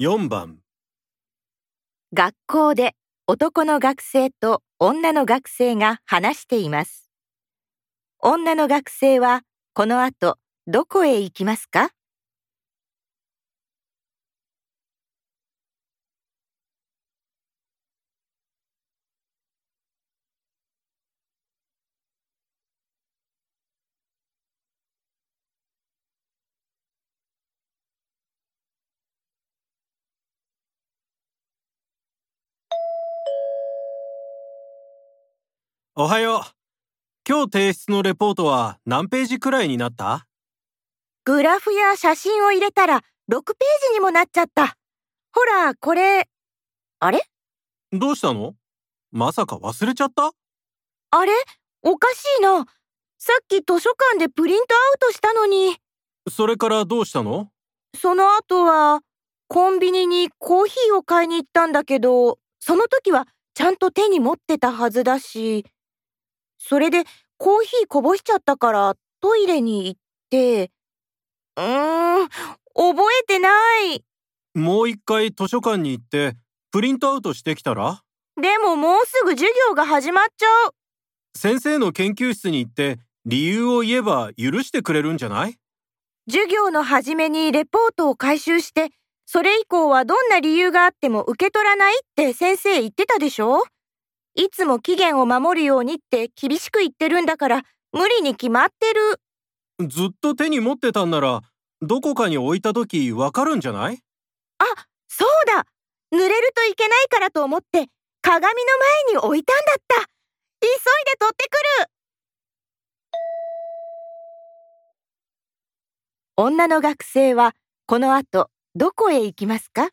4番学校で男の学生と女の学生が話しています。女の学生はこの後どこへ行きますか？おはよう今日提出のレポートは何ページくらいになった？グラフや写真を入れたら6ページにもなっちゃった。ほら、これ。あれ？どうしたの？まさか忘れちゃった？あれ？おかしいな。さっき図書館でプリントアウトしたのに。それからどうしたの？その後は、コンビニにコーヒーを買いに行ったんだけど、その時はちゃんと手に持ってたはずだし、それでコーヒーこぼしちゃったからトイレに行って、うーん、覚えてない。もう一回図書館に行ってプリントアウトしてきたら？でももうすぐ授業が始まっちゃう。先生の研究室に行って理由を言えば許してくれるんじゃない？授業の初めにレポートを回収して、それ以降はどんな理由があっても受け取らないって先生言ってたでしょ？いつも期限を守るようにって厳しく言ってるんだから無理に決まってる。ずっと手に持ってたんならどこかに置いた時わかるんじゃない？あ、そうだ。濡れるといけないからと思って鏡の前に置いたんだった。急いで取ってくる。女の学生はこの後どこへ行きますか？